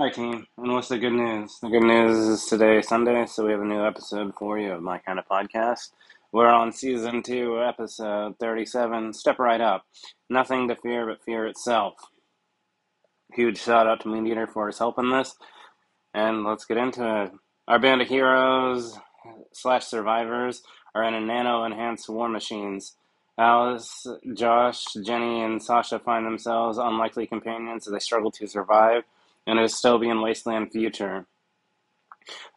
Hi, team. And what's the good news? The good news is today, Sunday, so we have a new episode for you of my kind of podcast. We're on season two, episode 37. Step right up. Nothing to fear but fear itself. Huge shout out to Meat Eater for his help in this. And let's get into it. Our band of heroes slash survivors are in a nano enhanced war machines. Alice, Josh, Jenny, and Sasha find themselves unlikely companions as they struggle to survive in a dystopian wasteland future.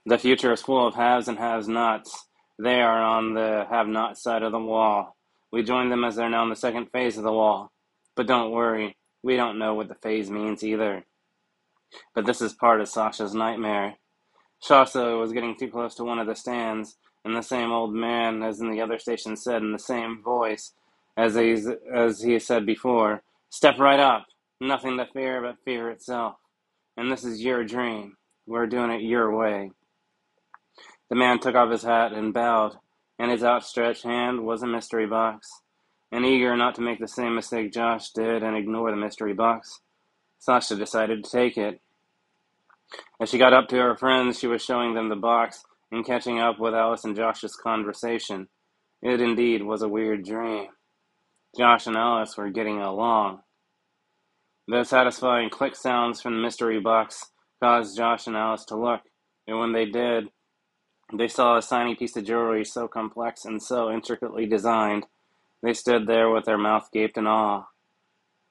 The future is full of haves and have nots. They are on the have not side of the wall. We join them as they're now in the second phase of the wall. But don't worry, we don't know what the phase means either. But this is part of Sasha's nightmare. Sasha was getting too close to one of the stands, and the same old man as in the other station said in the same voice as as he said before, Step right up. Nothing to fear but fear itself. And this is your dream. We're doing it your way. The man took off his hat and bowed, and his outstretched hand was a mystery box. And eager not to make the same mistake Josh did and ignore the mystery box, Sasha decided to take it. As she got up to her friends, she was showing them the box and catching up with Alice and Josh's conversation. It indeed was a weird dream. Josh and Alice were getting along. The satisfying click sounds from the mystery box caused Josh and Alice to look, and when they did, they saw a tiny piece of jewelry so complex and so intricately designed. They stood there with their mouth gaped in awe.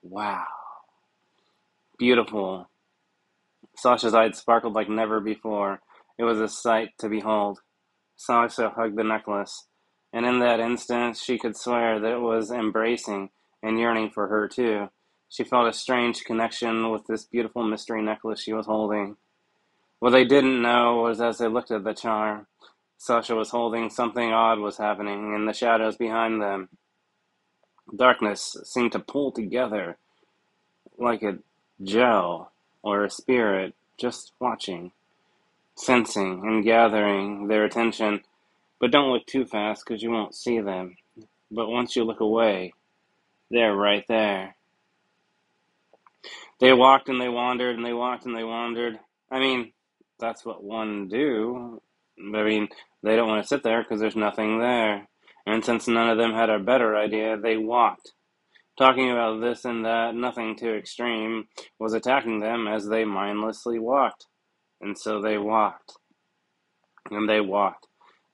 Wow. Beautiful. Sasha's eyes sparkled like never before. It was a sight to behold. Sasha hugged the necklace, and in that instant she could swear that it was embracing and yearning for her too. She felt a strange connection with this beautiful mystery necklace she was holding. What they didn't know was as they looked at the charm, Sasha was holding something odd was happening in the shadows behind them. Darkness seemed to pull together like a gel or a spirit just watching sensing and gathering their attention. But don't look too fast because you won't see them. But once you look away, they're right there. They walked and they wandered and they walked and they wandered. I mean, that's what one do. I mean, they don't want to sit there because there's nothing there. And since none of them had a better idea, they walked. Talking about this and that, nothing too extreme, was attacking them as they mindlessly walked. And so they walked. And they walked.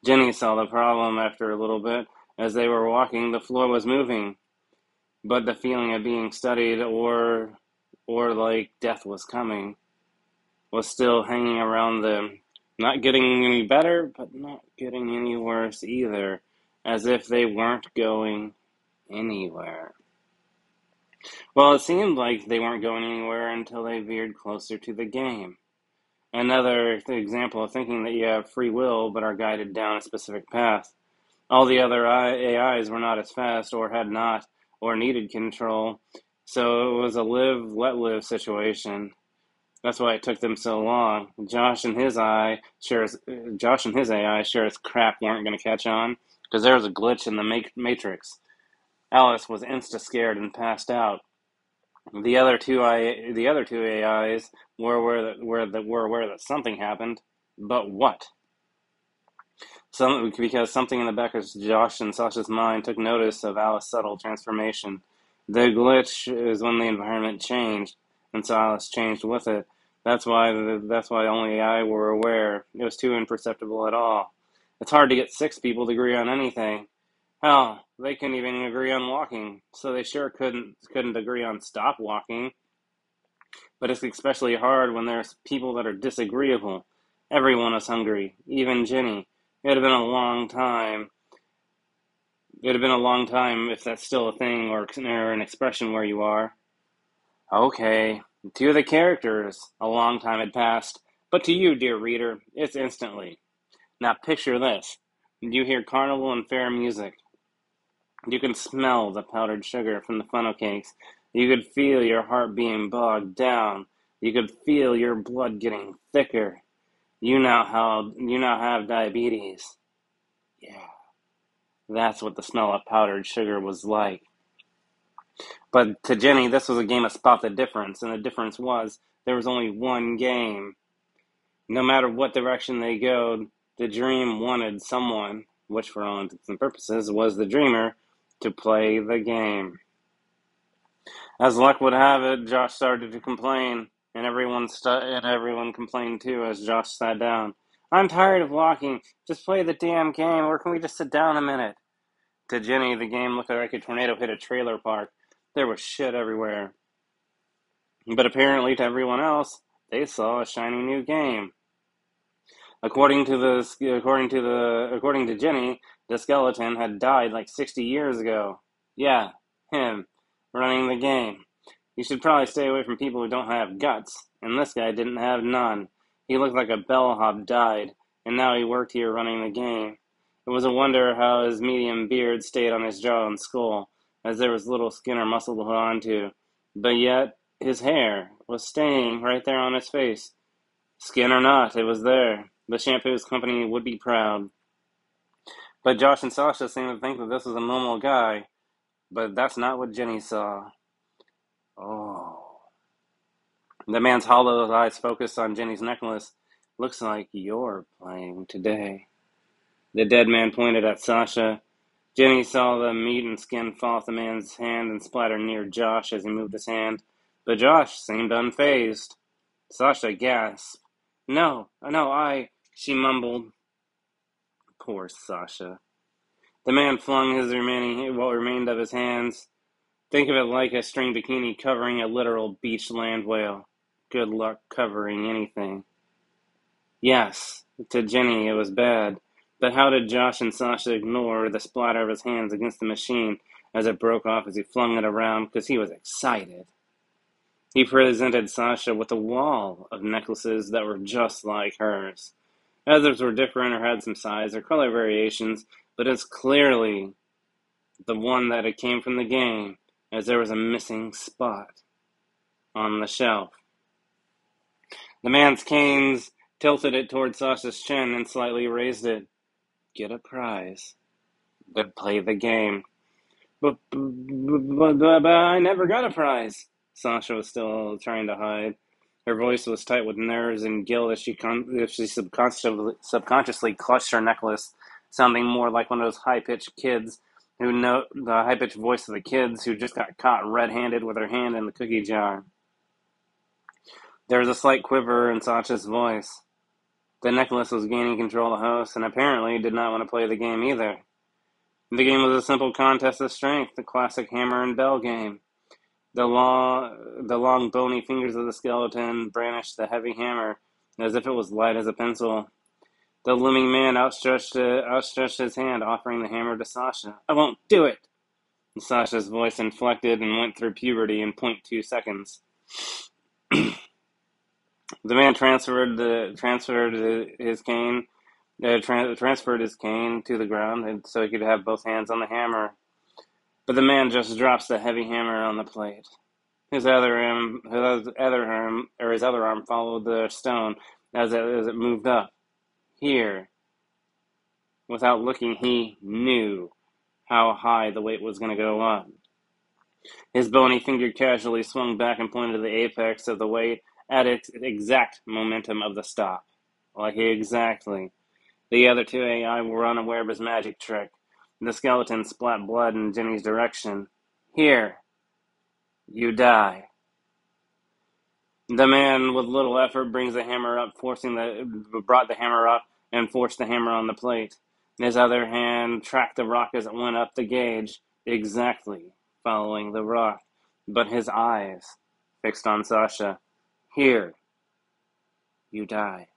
Jenny saw the problem after a little bit. As they were walking, the floor was moving. But the feeling of being studied or or like death was coming was still hanging around them. Not getting any better, but not getting any worse either, as if they weren't going anywhere. Well, it seemed like they weren't going anywhere until they veered closer to the game. Another example of thinking that you have free will but are guided down a specific path. All the other AIs were not as fast or had not or needed control, so it was a live, let live situation. That's why it took them so long. Josh and his eye, sure Josh and his AI, sure as crap weren't going to catch on because there was a glitch in the matrix. Alice was insta scared and passed out. The other two I, the other two AIs were aware that were that were aware that something happened, but what? Some because something in the back of Josh and Sasha's mind took notice of Alice's subtle transformation. The glitch is when the environment changed, and Silas changed with it. That's why the, that's why only I were aware. It was too imperceptible at all. It's hard to get six people to agree on anything. Hell, they couldn't even agree on walking, so they sure couldn't couldn't agree on stop walking. But it's especially hard when there's people that are disagreeable. Everyone is hungry, even Jenny. It had been a long time. It had been a long time, if that's still a thing or, or an expression where you are. Okay, to the characters, a long time had passed, but to you, dear reader, it's instantly. Now picture this. You hear carnival and fair music. You can smell the powdered sugar from the funnel cakes. You could feel your heart being bogged down. You could feel your blood getting thicker. You now have you now have diabetes. Yeah. That's what the smell of powdered sugar was like. But to Jenny, this was a game of spot the difference, and the difference was there was only one game. No matter what direction they go, the dream wanted someone, which for all intents and purposes was the dreamer, to play the game. As luck would have it, Josh started to complain, and everyone and everyone complained too as Josh sat down. I'm tired of walking. Just play the damn game, or can we just sit down a minute? To Jenny, the game looked like a tornado hit a trailer park. There was shit everywhere. But apparently, to everyone else, they saw a shiny new game. According to the according to the according to Jenny, the skeleton had died like 60 years ago. Yeah, him running the game. You should probably stay away from people who don't have guts, and this guy didn't have none. He looked like a bellhop died, and now he worked here running the game. It was a wonder how his medium beard stayed on his jaw and skull, as there was little skin or muscle to hold on to. But yet, his hair was staying right there on his face. Skin or not, it was there. The shampoo's company would be proud. But Josh and Sasha seemed to think that this was a normal guy. But that's not what Jenny saw. Oh. The man's hollow eyes focused on Jenny's necklace. Looks like you're playing today. The dead man pointed at Sasha. Jenny saw the meat and skin fall off the man's hand and splatter near Josh as he moved his hand. But Josh seemed unfazed. Sasha gasped. No, no, I, she mumbled. Poor Sasha. The man flung his remaining what remained of his hands. Think of it like a string bikini covering a literal beach land whale. Good luck covering anything. Yes, to Jenny it was bad, but how did Josh and Sasha ignore the splatter of his hands against the machine as it broke off as he flung it around because he was excited? He presented Sasha with a wall of necklaces that were just like hers. Others were different or had some size or color variations, but it's clearly the one that it came from the game, as there was a missing spot on the shelf. The man's canes tilted it toward Sasha's chin and slightly raised it. Get a prize. But play the game. But, but, but, but I never got a prize. Sasha was still trying to hide. Her voice was tight with nerves and guilt as she, con- as she subconsciously, subconsciously clutched her necklace, sounding more like one of those high pitched kids who know the high pitched voice of the kids who just got caught red handed with her hand in the cookie jar. There was a slight quiver in Sasha's voice. The necklace was gaining control of the host and apparently did not want to play the game either. The game was a simple contest of strength, the classic hammer and bell game. The long, the long bony fingers of the skeleton brandished the heavy hammer as if it was light as a pencil. The looming man outstretched, uh, outstretched his hand, offering the hammer to Sasha. I won't do it! Sasha's voice inflected and went through puberty in point two seconds. The man transferred the transferred his cane, uh, tra- transferred his cane to the ground, and so he could have both hands on the hammer. But the man just drops the heavy hammer on the plate. His other arm, his other arm, or his other arm followed the stone as it as it moved up. Here, without looking, he knew how high the weight was going to go up. His bony finger casually swung back and pointed to the apex of the weight at its exact momentum of the stop. Like exactly. The other two AI were unaware of his magic trick. The skeleton splat blood in Jenny's direction. Here, you die. The man with little effort brings the hammer up, forcing the brought the hammer up and forced the hammer on the plate. His other hand tracked the rock as it went up the gauge, exactly following the rock, but his eyes fixed on Sasha. Here, you die.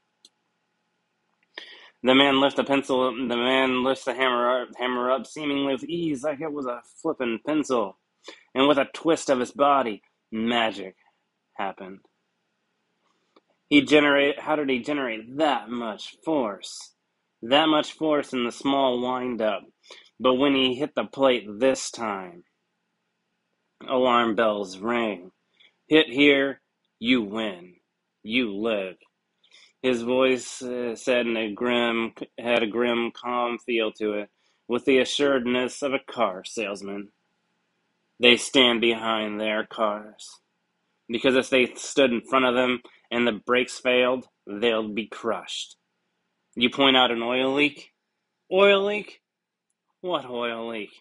The man lifts the pencil. The man lifts the hammer up, hammer up, seemingly with ease, like it was a flippin' pencil. And with a twist of his body, magic happened. He generated. How did he generate that much force? That much force in the small wind up. But when he hit the plate this time, alarm bells rang. Hit here, you win. You live. His voice uh, said in a grim, had a grim, calm feel to it, with the assuredness of a car salesman. They stand behind their cars. Because if they stood in front of them and the brakes failed, they'll be crushed. You point out an oil leak? Oil leak? What oil leak?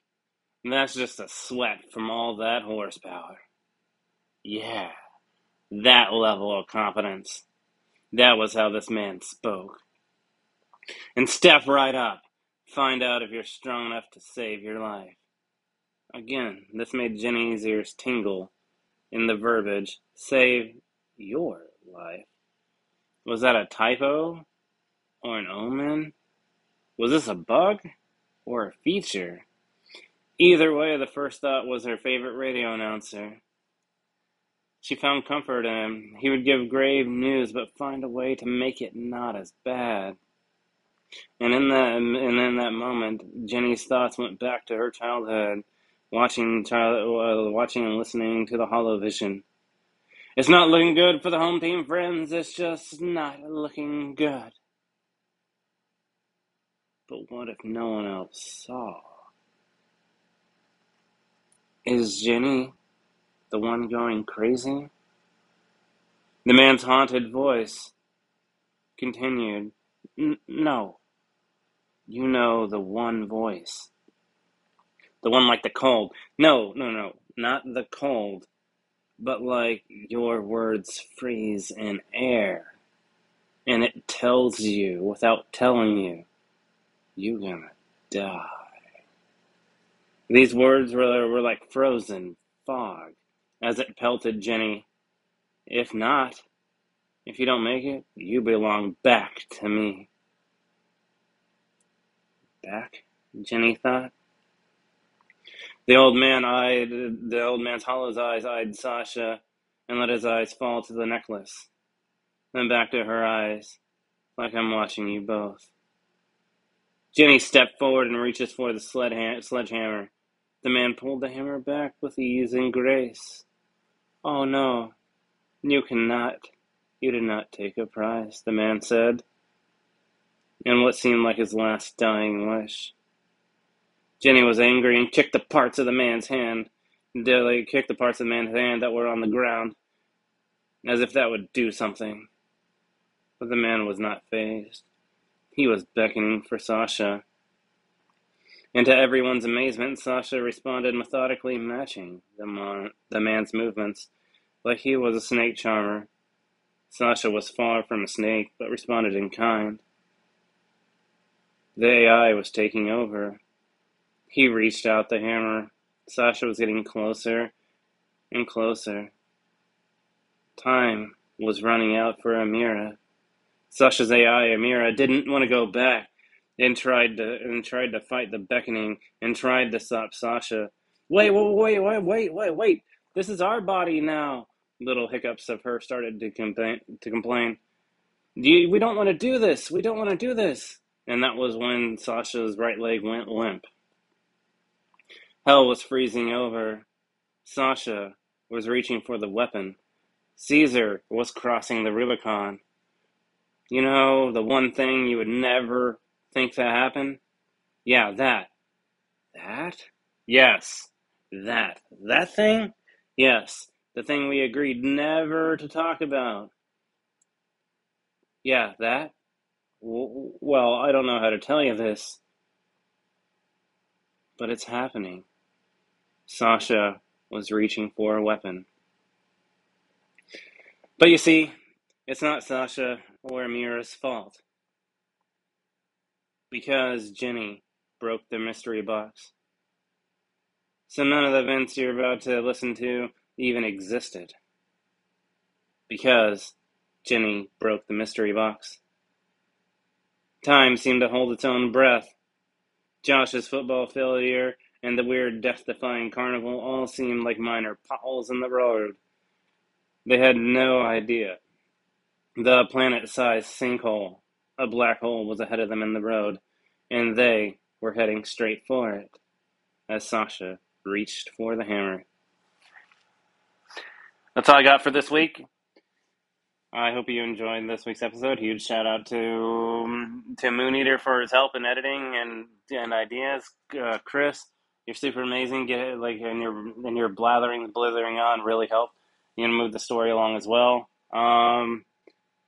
That's just a sweat from all that horsepower. Yeah, that level of confidence. That was how this man spoke. And step right up. Find out if you're strong enough to save your life. Again, this made Jenny's ears tingle in the verbiage save your life. Was that a typo or an omen? Was this a bug or a feature? Either way, the first thought was her favorite radio announcer. She found comfort in him. He would give grave news, but find a way to make it not as bad. And in that, and in that moment, Jenny's thoughts went back to her childhood, watching, child, uh, watching and listening to the Hollow Vision. It's not looking good for the home team, friends. It's just not looking good. But what if no one else saw? Is Jenny the one going crazy? The man's haunted voice continued, No, you know the one voice. The one like the cold. No, no, no, not the cold, but like your words freeze in air. And it tells you, without telling you, you're gonna die. These words were, were like frozen fog as it pelted Jenny. If not, if you don't make it, you belong back to me. Back? Jenny thought. The old man eyed the old man's hollow eyes eyed Sasha and let his eyes fall to the necklace. Then back to her eyes, like I'm watching you both. Jenny stepped forward and reaches for the sledgehammer. The man pulled the hammer back with ease and grace. Oh no, you cannot. You did not take a prize, the man said, in what seemed like his last dying wish. Jenny was angry and kicked the parts of the man's hand. Dilly kicked the parts of the man's hand that were on the ground, as if that would do something. But the man was not phased. He was beckoning for Sasha. And to everyone's amazement, Sasha responded methodically, matching the, mon- the man's movements, like he was a snake charmer. Sasha was far from a snake, but responded in kind. The AI was taking over. He reached out the hammer. Sasha was getting closer and closer. Time was running out for Amira. Sasha's AI, Amira, didn't want to go back and tried to and tried to fight the beckoning and tried to stop Sasha. Wait, wait, wait, wait, wait, wait, wait! This is our body now. Little hiccups of her started to complain. To complain. We don't want to do this. We don't want to do this. And that was when Sasha's right leg went limp. Hell was freezing over. Sasha was reaching for the weapon. Caesar was crossing the Rubicon. You know, the one thing you would never think that happened? Yeah, that. That? Yes. That. That thing? Yes. The thing we agreed never to talk about. Yeah, that? Well, I don't know how to tell you this, but it's happening. Sasha was reaching for a weapon. But you see, it's not Sasha or Amira's fault because Jenny broke the mystery box. So none of the events you're about to listen to even existed. Because Jenny broke the mystery box. Time seemed to hold its own breath. Josh's football failure and the weird death defying carnival all seemed like minor potholes in the road. They had no idea. The planet sized sinkhole a black hole was ahead of them in the road, and they were heading straight for it as Sasha reached for the hammer. That's all I got for this week. I hope you enjoyed this week's episode. Huge shout out to um, to Moon Eater for his help in editing and and ideas. Uh, Chris, you're super amazing. Get it like and your and your blathering, blithering on really helped. you know, move the story along as well. Um,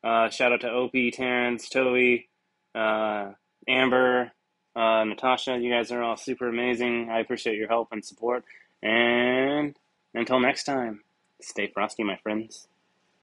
uh, shout out to Opie, Terrence, Toby, uh, Amber, uh, Natasha. You guys are all super amazing. I appreciate your help and support. And until next time, stay frosty, my friends.